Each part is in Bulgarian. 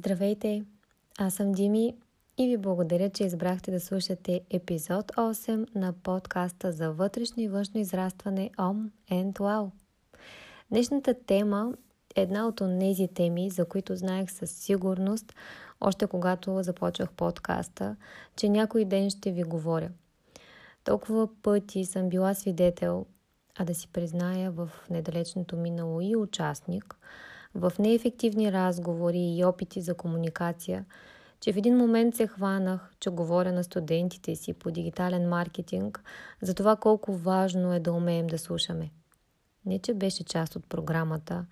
Здравейте! Аз съм Дими и ви благодаря, че избрахте да слушате епизод 8 на подкаста за вътрешно и външно израстване Om and Wow. Днешната тема е една от тези теми, за които знаех със сигурност, още когато започвах подкаста, че някой ден ще ви говоря. Толкова пъти съм била свидетел, а да си призная в недалечното минало и участник – в неефективни разговори и опити за комуникация, че в един момент се хванах, че говоря на студентите си по дигитален маркетинг за това колко важно е да умеем да слушаме. Не, че беше част от програмата,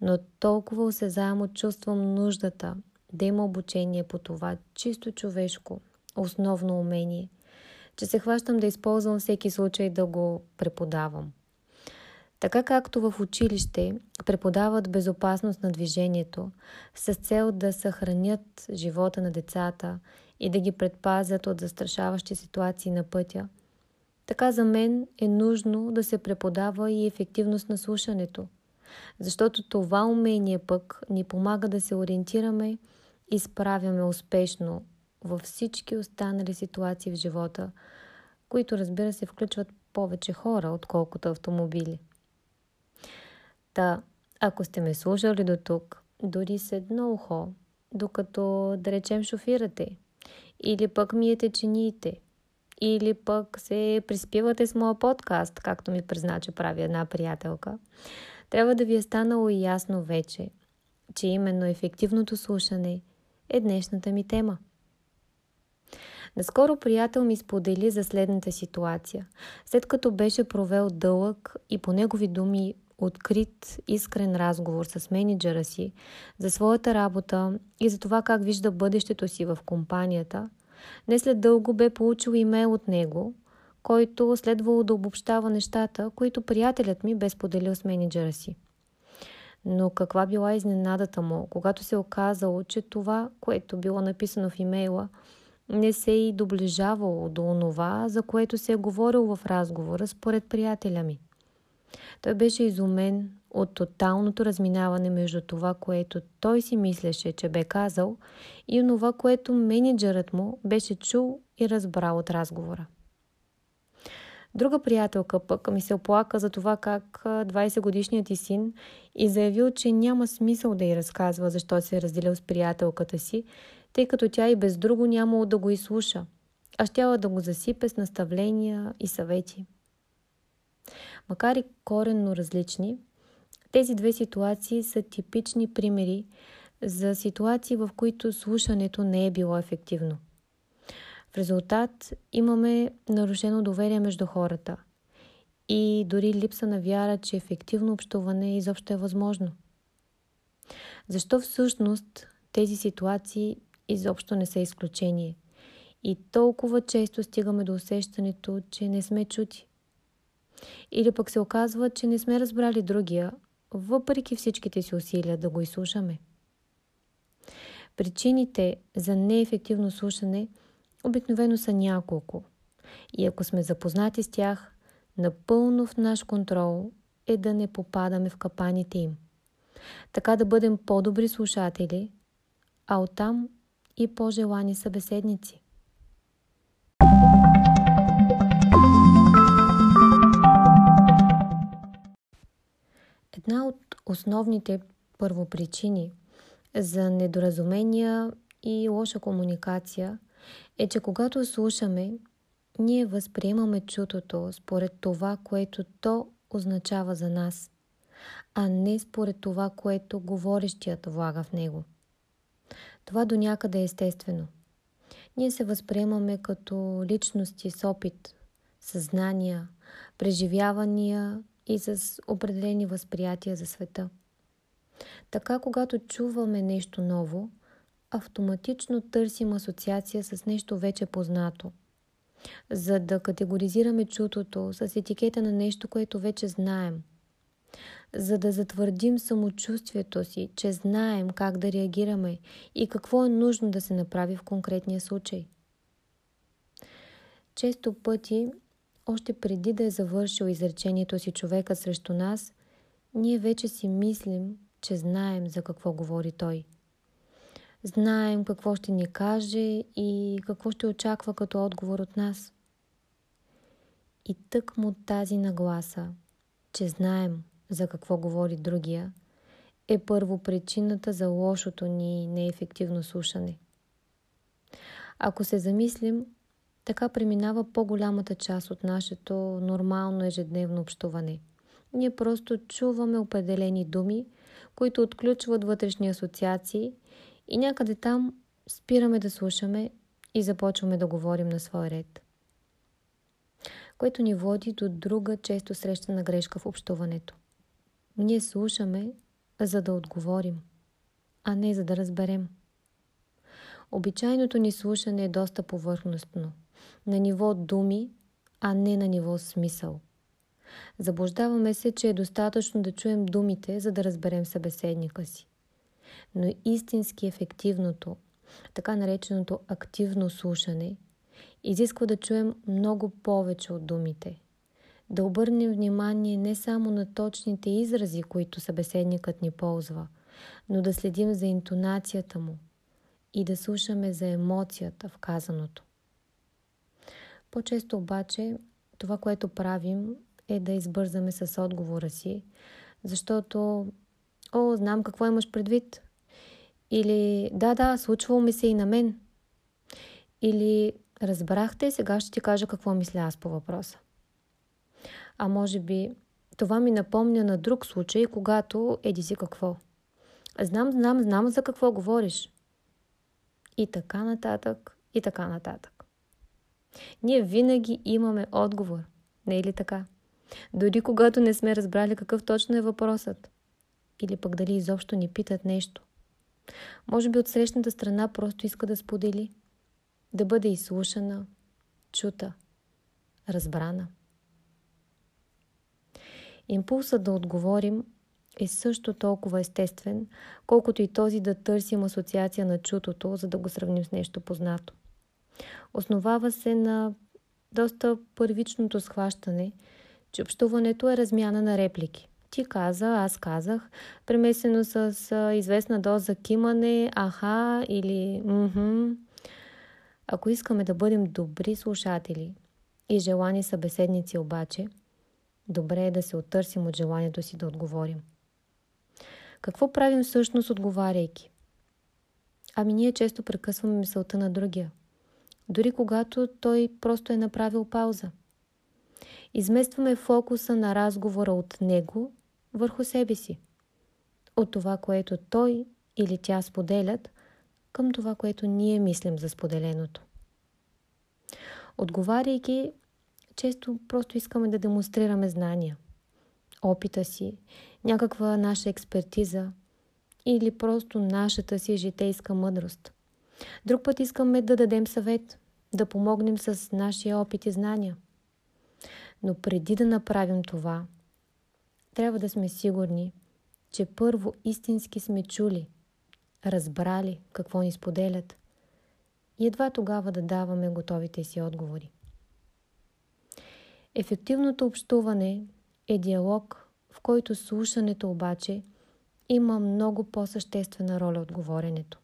но толкова осезаемо чувствам нуждата да има обучение по това чисто човешко, основно умение, че се хващам да използвам всеки случай да го преподавам. Така както в училище преподават безопасност на движението с цел да съхранят живота на децата и да ги предпазят от застрашаващи ситуации на пътя, така за мен е нужно да се преподава и ефективност на слушането, защото това умение пък ни помага да се ориентираме и справяме успешно във всички останали ситуации в живота, които разбира се включват повече хора, отколкото автомобили. Та, ако сте ме слушали до тук, дори с едно ухо, докато, да речем, шофирате, или пък миете чиниите, или пък се приспивате с моя подкаст, както ми призна, че прави една приятелка, трябва да ви е станало ясно вече, че именно ефективното слушане е днешната ми тема. Наскоро приятел ми сподели за следната ситуация. След като беше провел дълъг и по негови думи открит, искрен разговор с менеджера си за своята работа и за това как вижда бъдещето си в компанията, не след дълго бе получил имейл от него, който следвало да обобщава нещата, които приятелят ми бе споделил с менеджера си. Но каква била изненадата му, когато се оказало, че това, което било написано в имейла, не се и доближавало до онова, за което се е говорил в разговора според приятеля ми. Той беше изумен от тоталното разминаване между това, което той си мислеше, че бе казал, и това, което менеджерът му беше чул и разбрал от разговора. Друга приятелка пък ми се оплака за това как 20-годишният ти син и заявил, че няма смисъл да й разказва защо се е разделил с приятелката си, тъй като тя и без друго нямало да го изслуша, а щяла да го засипе с наставления и съвети. Макар и коренно различни, тези две ситуации са типични примери за ситуации, в които слушането не е било ефективно. В резултат имаме нарушено доверие между хората и дори липса на вяра, че ефективно общуване изобщо е възможно. Защо всъщност тези ситуации изобщо не са изключение? И толкова често стигаме до усещането, че не сме чути. Или пък се оказва, че не сме разбрали другия, въпреки всичките си усилия да го изслушаме. Причините за неефективно слушане обикновено са няколко. И ако сме запознати с тях, напълно в наш контрол е да не попадаме в капаните им. Така да бъдем по-добри слушатели, а оттам и по-желани събеседници. Една от основните първопричини за недоразумения и лоша комуникация е, че когато слушаме, ние възприемаме чутото според това, което то означава за нас, а не според това, което говорещият влага в него. Това до някъде е естествено. Ние се възприемаме като личности с опит, съзнания, преживявания и с определени възприятия за света. Така, когато чуваме нещо ново, автоматично търсим асоциация с нещо вече познато. За да категоризираме чутото с етикета на нещо, което вече знаем. За да затвърдим самочувствието си, че знаем как да реагираме и какво е нужно да се направи в конкретния случай. Често пъти още преди да е завършил изречението си човека срещу нас, ние вече си мислим, че знаем за какво говори той. Знаем какво ще ни каже и какво ще очаква като отговор от нас. И тък му тази нагласа, че знаем за какво говори другия, е първо причината за лошото ни неефективно слушане. Ако се замислим, така преминава по-голямата част от нашето нормално ежедневно общуване. Ние просто чуваме определени думи, които отключват вътрешни асоциации и някъде там спираме да слушаме и започваме да говорим на свой ред. Което ни води до друга често срещана грешка в общуването. Ние слушаме, за да отговорим, а не за да разберем. Обичайното ни слушане е доста повърхностно, на ниво думи, а не на ниво смисъл. Заблуждаваме се, че е достатъчно да чуем думите, за да разберем събеседника си. Но истински ефективното, така нареченото активно слушане, изисква да чуем много повече от думите. Да обърнем внимание не само на точните изрази, които събеседникът ни ползва, но да следим за интонацията му и да слушаме за емоцията в казаното. По-често обаче това, което правим, е да избързаме с отговора си, защото О, знам какво имаш предвид. Или да, да, случвало ми се и на мен. Или разбрахте, сега ще ти кажа какво мисля аз по въпроса. А може би това ми напомня на друг случай, когато еди си какво. Знам, знам, знам за какво говориш. И така нататък, и така нататък. Ние винаги имаме отговор. Не е ли така? Дори когато не сме разбрали какъв точно е въпросът. Или пък дали изобщо ни питат нещо. Може би от срещната страна просто иска да сподели. Да бъде изслушана, чута, разбрана. Импулсът да отговорим е също толкова естествен, колкото и този да търсим асоциация на чутото, за да го сравним с нещо познато. Основава се на доста първичното схващане, че общуването е размяна на реплики. Ти каза, аз казах, премесено с известна доза кимане, аха или мхм. Ако искаме да бъдем добри слушатели и желани събеседници обаче, добре е да се оттърсим от желанието си да отговорим. Какво правим всъщност отговаряйки? Ами ние често прекъсваме мисълта на другия. Дори когато той просто е направил пауза. Изместваме фокуса на разговора от него върху себе си. От това, което той или тя споделят, към това, което ние мислим за споделеното. Отговаряйки, често просто искаме да демонстрираме знания, опита си, някаква наша експертиза или просто нашата си житейска мъдрост. Друг път искаме да дадем съвет, да помогнем с нашия опит и знания. Но преди да направим това, трябва да сме сигурни, че първо истински сме чули, разбрали какво ни споделят и едва тогава да даваме готовите си отговори. Ефективното общуване е диалог, в който слушането обаче има много по-съществена роля от говоренето.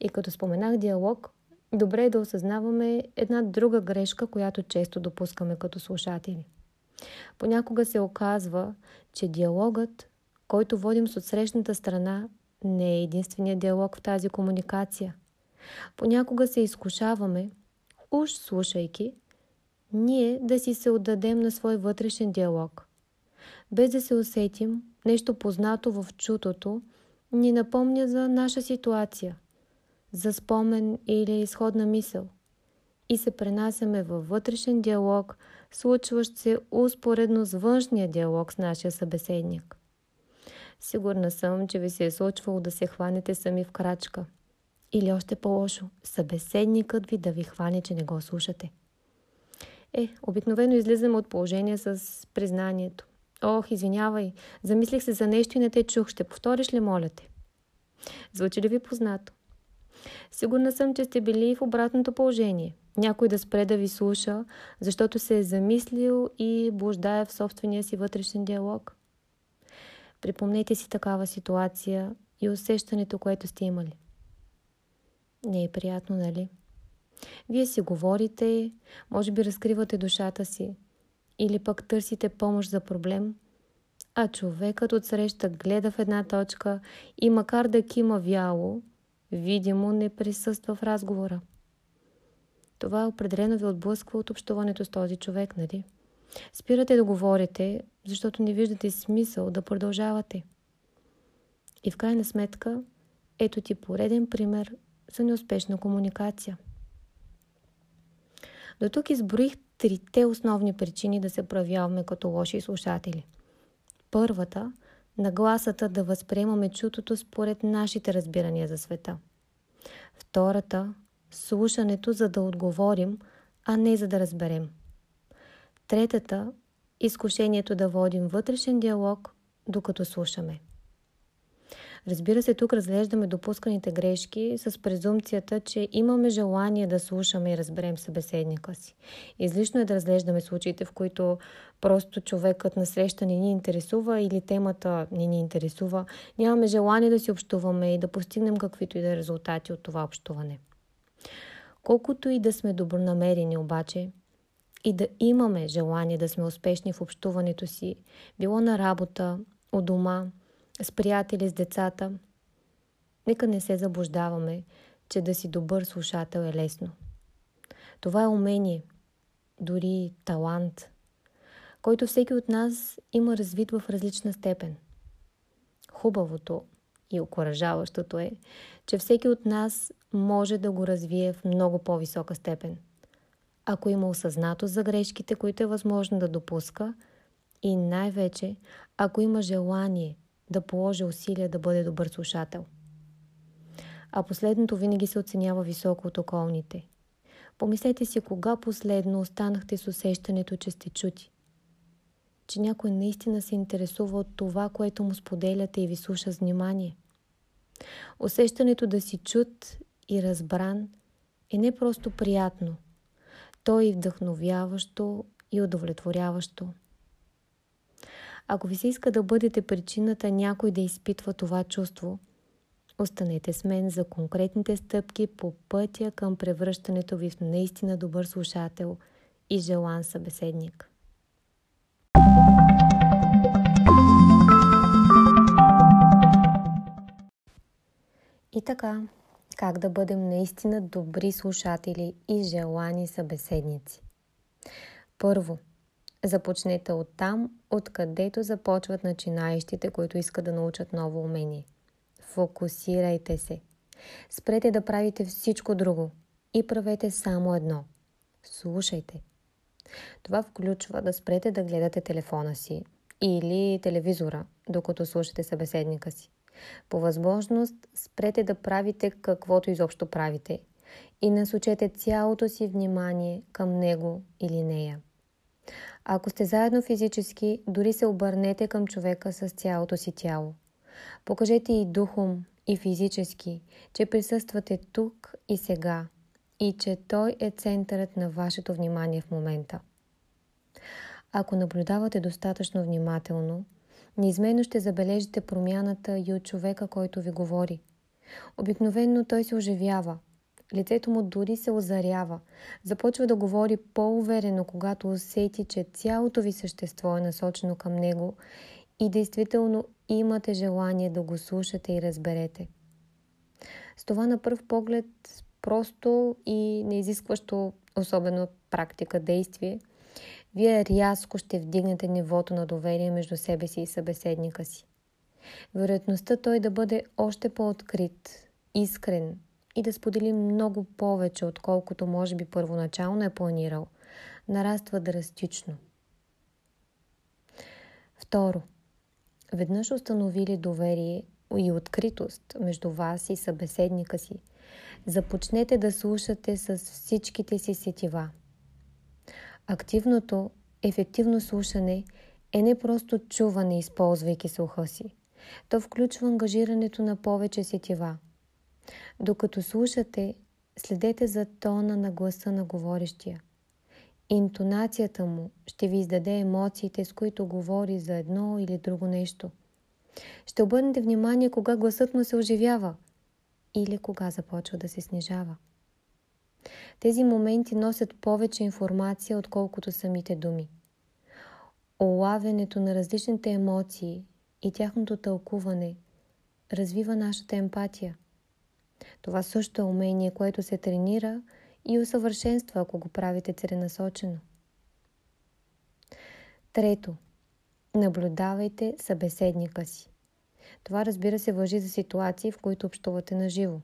И като споменах диалог, добре е да осъзнаваме една друга грешка, която често допускаме като слушатели. Понякога се оказва, че диалогът, който водим с отсрещната страна, не е единствения диалог в тази комуникация. Понякога се изкушаваме, уж слушайки, ние да си се отдадем на свой вътрешен диалог. Без да се усетим, нещо познато в чутото ни напомня за наша ситуация, за спомен или изходна мисъл. И се пренасяме във вътрешен диалог, случващ се успоредно с външния диалог с нашия събеседник. Сигурна съм, че ви се е случвало да се хванете сами в крачка. Или още по-лошо, събеседникът ви да ви хване, че не го слушате. Е, обикновено излизаме от положение с признанието. Ох, извинявай, замислих се за нещо и не те чух. Ще повториш ли, моля те? Звучи ли ви познато? Сигурна съм, че сте били в обратното положение. Някой да спре да ви слуша, защото се е замислил и блуждае в собствения си вътрешен диалог. Припомнете си такава ситуация и усещането, което сте имали. Не е приятно, нали? Вие си говорите, може би разкривате душата си, или пък търсите помощ за проблем, а човекът отсреща гледа в една точка и макар да кима вяло, видимо не присъства в разговора. Това определено ви отблъсква от общуването с този човек, нали? Спирате да говорите, защото не виждате смисъл да продължавате. И в крайна сметка, ето ти пореден пример за неуспешна комуникация. До тук изброих трите основни причини да се проявяваме като лоши слушатели. Първата – нагласата да възприемаме чутото според нашите разбирания за света. Втората – слушането за да отговорим, а не за да разберем. Третата – изкушението да водим вътрешен диалог, докато слушаме. Разбира се, тук разглеждаме допусканите грешки с презумцията, че имаме желание да слушаме и разберем събеседника си. Излишно е да разглеждаме случаите, в които просто човекът на среща не ни интересува или темата не ни интересува. Нямаме желание да си общуваме и да постигнем каквито и да е резултати от това общуване. Колкото и да сме добронамерени обаче, и да имаме желание да сме успешни в общуването си, било на работа, у дома, с приятели, с децата. Нека не се заблуждаваме, че да си добър слушател е лесно. Това е умение, дори талант, който всеки от нас има развит в различна степен. Хубавото и окоръжаващото е, че всеки от нас може да го развие в много по-висока степен. Ако има осъзнато за грешките, които е възможно да допуска и най-вече, ако има желание да положи усилия да бъде добър слушател. А последното винаги се оценява високо от околните. Помислете си кога последно останахте с усещането, че сте чути. Че някой наистина се интересува от това, което му споделяте и ви слуша с внимание. Усещането да си чут и разбран е не просто приятно, то е и вдъхновяващо и удовлетворяващо. Ако ви се иска да бъдете причината някой да изпитва това чувство, останете с мен за конкретните стъпки по пътя към превръщането ви в наистина добър слушател и желан събеседник. И така, как да бъдем наистина добри слушатели и желани събеседници? Първо, Започнете от там, откъдето започват начинаещите, които искат да научат ново умение. Фокусирайте се. Спрете да правите всичко друго и правете само едно. Слушайте. Това включва да спрете да гледате телефона си или телевизора, докато слушате събеседника си. По възможност спрете да правите каквото изобщо правите и насочете цялото си внимание към него или нея. Ако сте заедно физически, дори се обърнете към човека с цялото си тяло. Покажете и духом, и физически, че присъствате тук и сега и че той е центърът на вашето внимание в момента. Ако наблюдавате достатъчно внимателно, неизменно ще забележите промяната и от човека, който ви говори. Обикновенно той се оживява, Лицето му дори се озарява. Започва да говори по-уверено, когато усети, че цялото ви същество е насочено към него и действително имате желание да го слушате и разберете. С това на пръв поглед просто и неизискващо особено практика действие, вие рязко ще вдигнете нивото на доверие между себе си и събеседника си. Вероятността той да бъде още по-открит, искрен и да сподели много повече, отколкото може би първоначално е планирал, нараства драстично. Второ, веднъж установили доверие и откритост между вас и събеседника си, започнете да слушате с всичките си сетива. Активното, ефективно слушане е не просто чуване, използвайки слуха си. То включва ангажирането на повече сетива – докато слушате, следете за тона на гласа на говорещия. Интонацията му ще ви издаде емоциите, с които говори за едно или друго нещо. Ще обърнете внимание кога гласът му се оживява или кога започва да се снижава. Тези моменти носят повече информация, отколкото самите думи. Олавянето на различните емоции и тяхното тълкуване развива нашата емпатия. Това също е умение, което се тренира и усъвършенства, ако го правите целенасочено. Трето. Наблюдавайте събеседника си. Това разбира се въжи за ситуации, в които общувате на живо.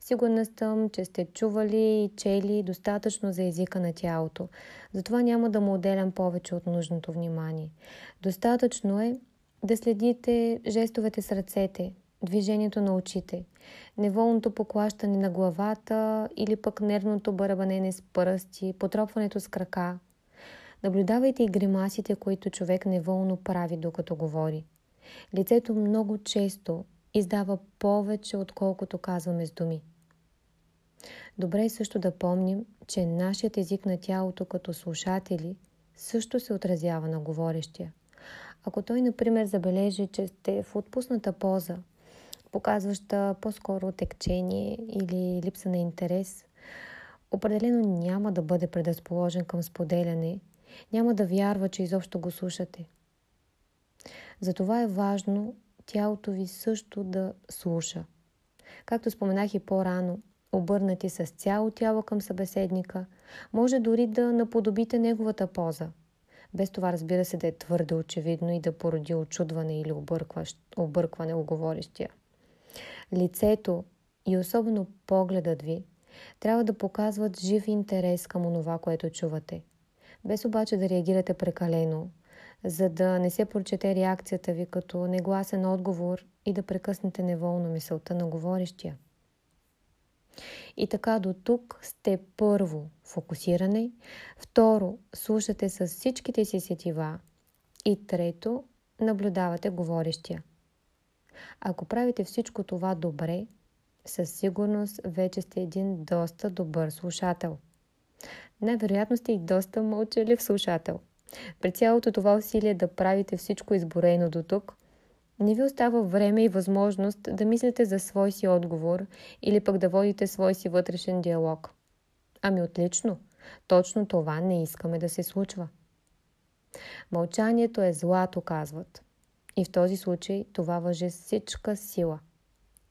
Сигурна съм, че сте чували и чели достатъчно за езика на тялото. Затова няма да му отделям повече от нужното внимание. Достатъчно е да следите жестовете с ръцете, движението на очите, неволното поклащане на главата или пък нервното барабанене с пръсти, потропването с крака. Наблюдавайте и гримасите, които човек неволно прави докато говори. Лицето много често издава повече, отколкото казваме с думи. Добре е също да помним, че нашият език на тялото като слушатели също се отразява на говорещия. Ако той, например, забележи, че сте в отпусната поза, показваща по-скоро текчение или липса на интерес, определено няма да бъде предразположен към споделяне, няма да вярва, че изобщо го слушате. Затова е важно тялото ви също да слуша. Както споменах и по-рано, обърнати с цяло тяло към събеседника, може дори да наподобите неговата поза. Без това, разбира се, да е твърде очевидно и да породи очудване или объркване у говорещия. Лицето и особено погледът ви трябва да показват жив интерес към онова, което чувате. Без обаче да реагирате прекалено, за да не се прочете реакцията ви като негласен отговор и да прекъснете неволно мисълта на говорещия. И така до тук сте първо фокусиране, второ слушате с всичките си сетива и трето наблюдавате говорещия. Ако правите всичко това добре, със сигурност вече сте един доста добър слушател. Най-вероятно сте и доста мълчалив слушател. При цялото това усилие да правите всичко изборено до тук, не ви остава време и възможност да мислите за свой си отговор или пък да водите свой си вътрешен диалог. Ами отлично, точно това не искаме да се случва. Мълчанието е злато, казват. И в този случай това въже всичка сила.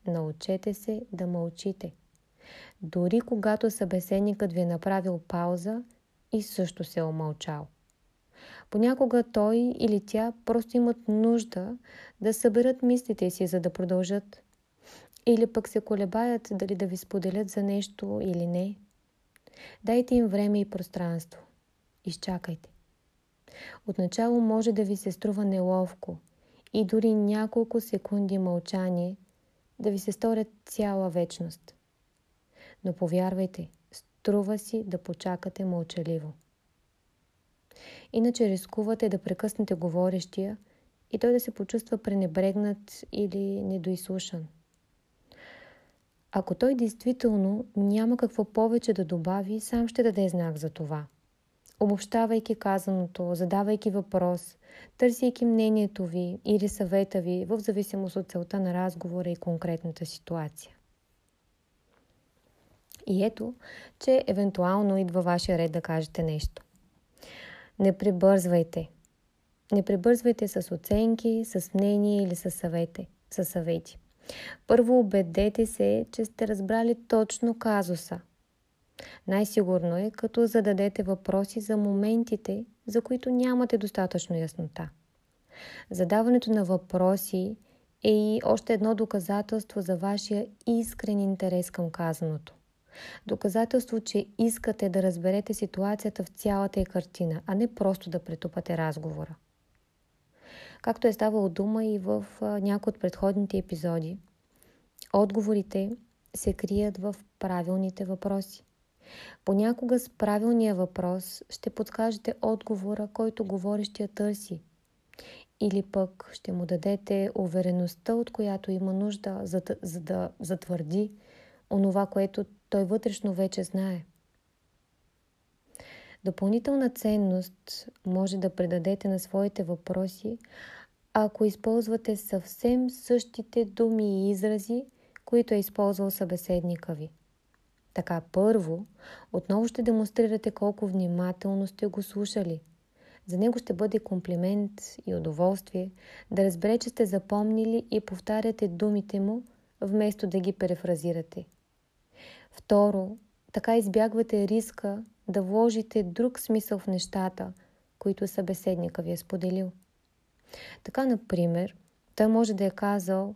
Научете се да мълчите. Дори когато събеседникът ви е направил пауза и също се е омълчал. Понякога той или тя просто имат нужда да съберат мислите си, за да продължат. Или пък се колебаят дали да ви споделят за нещо или не. Дайте им време и пространство. Изчакайте. Отначало може да ви се струва неловко и дори няколко секунди мълчание да ви се сторят цяла вечност. Но повярвайте, струва си да почакате мълчаливо. Иначе рискувате да прекъснете говорещия и той да се почувства пренебрегнат или недоислушан. Ако той действително няма какво повече да добави, сам ще даде знак за това. Обобщавайки казаното, задавайки въпрос, търсейки мнението ви или съвета ви в зависимост от целта на разговора и конкретната ситуация. И ето, че евентуално идва вашия ред да кажете нещо. Не прибързвайте. Не прибързвайте с оценки, с мнение или с съвети. С съвети. Първо убедете се, че сте разбрали точно казуса. Най-сигурно е, като зададете въпроси за моментите, за които нямате достатъчно яснота. Задаването на въпроси е и още едно доказателство за вашия искрен интерес към казаното. Доказателство, че искате да разберете ситуацията в цялата и картина, а не просто да претупате разговора. Както е ставало дума и в някои от предходните епизоди, отговорите се крият в правилните въпроси. Понякога с правилния въпрос ще подскажете отговора, който говорещия търси. Или пък ще му дадете увереността, от която има нужда, за за да затвърди онова, което той вътрешно вече знае. Допълнителна ценност може да предадете на своите въпроси, ако използвате съвсем същите думи и изрази, които е използвал събеседника ви. Така първо, отново ще демонстрирате колко внимателно сте го слушали. За него ще бъде комплимент и удоволствие да разбере, че сте запомнили и повтаряте думите му, вместо да ги перефразирате. Второ, така избягвате риска да вложите друг смисъл в нещата, които събеседника ви е споделил. Така, например, той може да е казал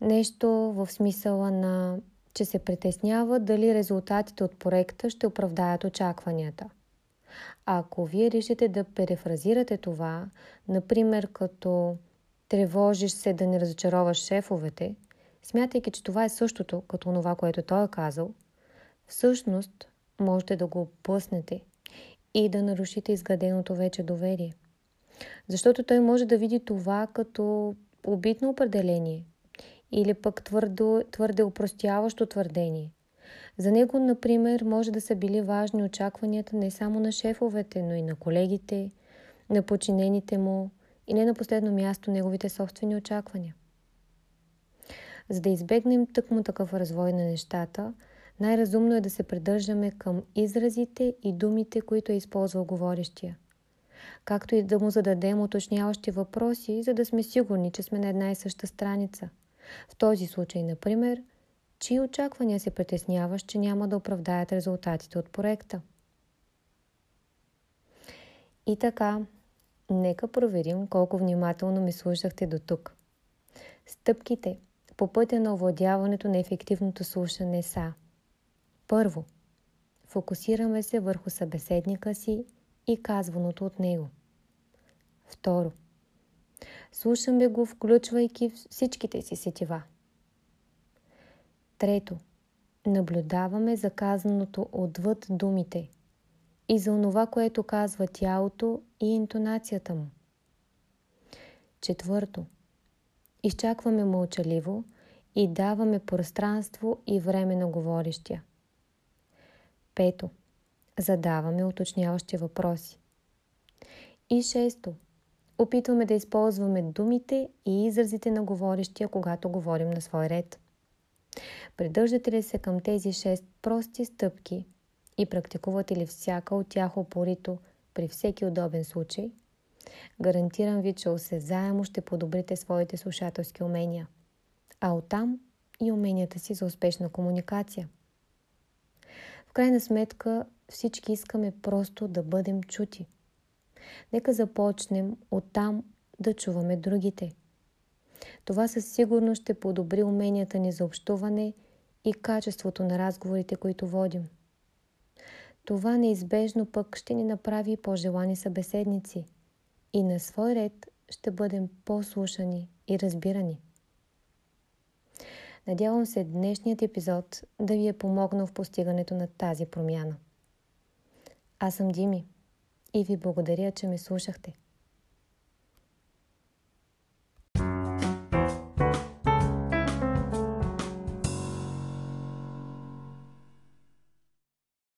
нещо в смисъла на че се притеснява дали резултатите от проекта ще оправдаят очакванията. А ако вие решите да перефразирате това, например като тревожиш се да не разочароваш шефовете, смятайки, че това е същото като това, което той е казал, всъщност можете да го опъснете и да нарушите изграденото вече доверие. Защото той може да види това като обидно определение или пък твърдо, твърде упростяващо твърдение. За него, например, може да са били важни очакванията не само на шефовете, но и на колегите, на подчинените му и не на последно място неговите собствени очаквания. За да избегнем тъкмо такъв развой на нещата, най-разумно е да се придържаме към изразите и думите, които е използвал говорещия. Както и да му зададем уточняващи въпроси, за да сме сигурни, че сме на една и съща страница. В този случай, например, чии очаквания се притесняваш, че няма да оправдаят резултатите от проекта? И така, нека проверим колко внимателно ми слушахте до тук. Стъпките по пътя на овладяването на ефективното слушане са Първо, фокусираме се върху събеседника си и казваното от него. Второ, слушаме го, включвайки всичките си сетива. Трето, наблюдаваме за казаното отвъд думите и за онова, което казва тялото и интонацията му. Четвърто, изчакваме мълчаливо и даваме пространство и време на говорещия. Пето, задаваме уточняващи въпроси. И шесто, опитваме да използваме думите и изразите на говорещия, когато говорим на свой ред. Придържате ли се към тези шест прости стъпки и практикувате ли всяка от тях опорито при всеки удобен случай? Гарантирам ви, че осезаемо ще подобрите своите слушателски умения, а оттам и уменията си за успешна комуникация. В крайна сметка всички искаме просто да бъдем чути. Нека започнем оттам да чуваме другите. Това със сигурност ще подобри уменията ни за общуване и качеството на разговорите, които водим. Това неизбежно пък ще ни направи по-желани събеседници и на свой ред ще бъдем по-слушани и разбирани. Надявам се днешният епизод да ви е помогнал в постигането на тази промяна. Аз съм Дими и ви благодаря, че ме слушахте.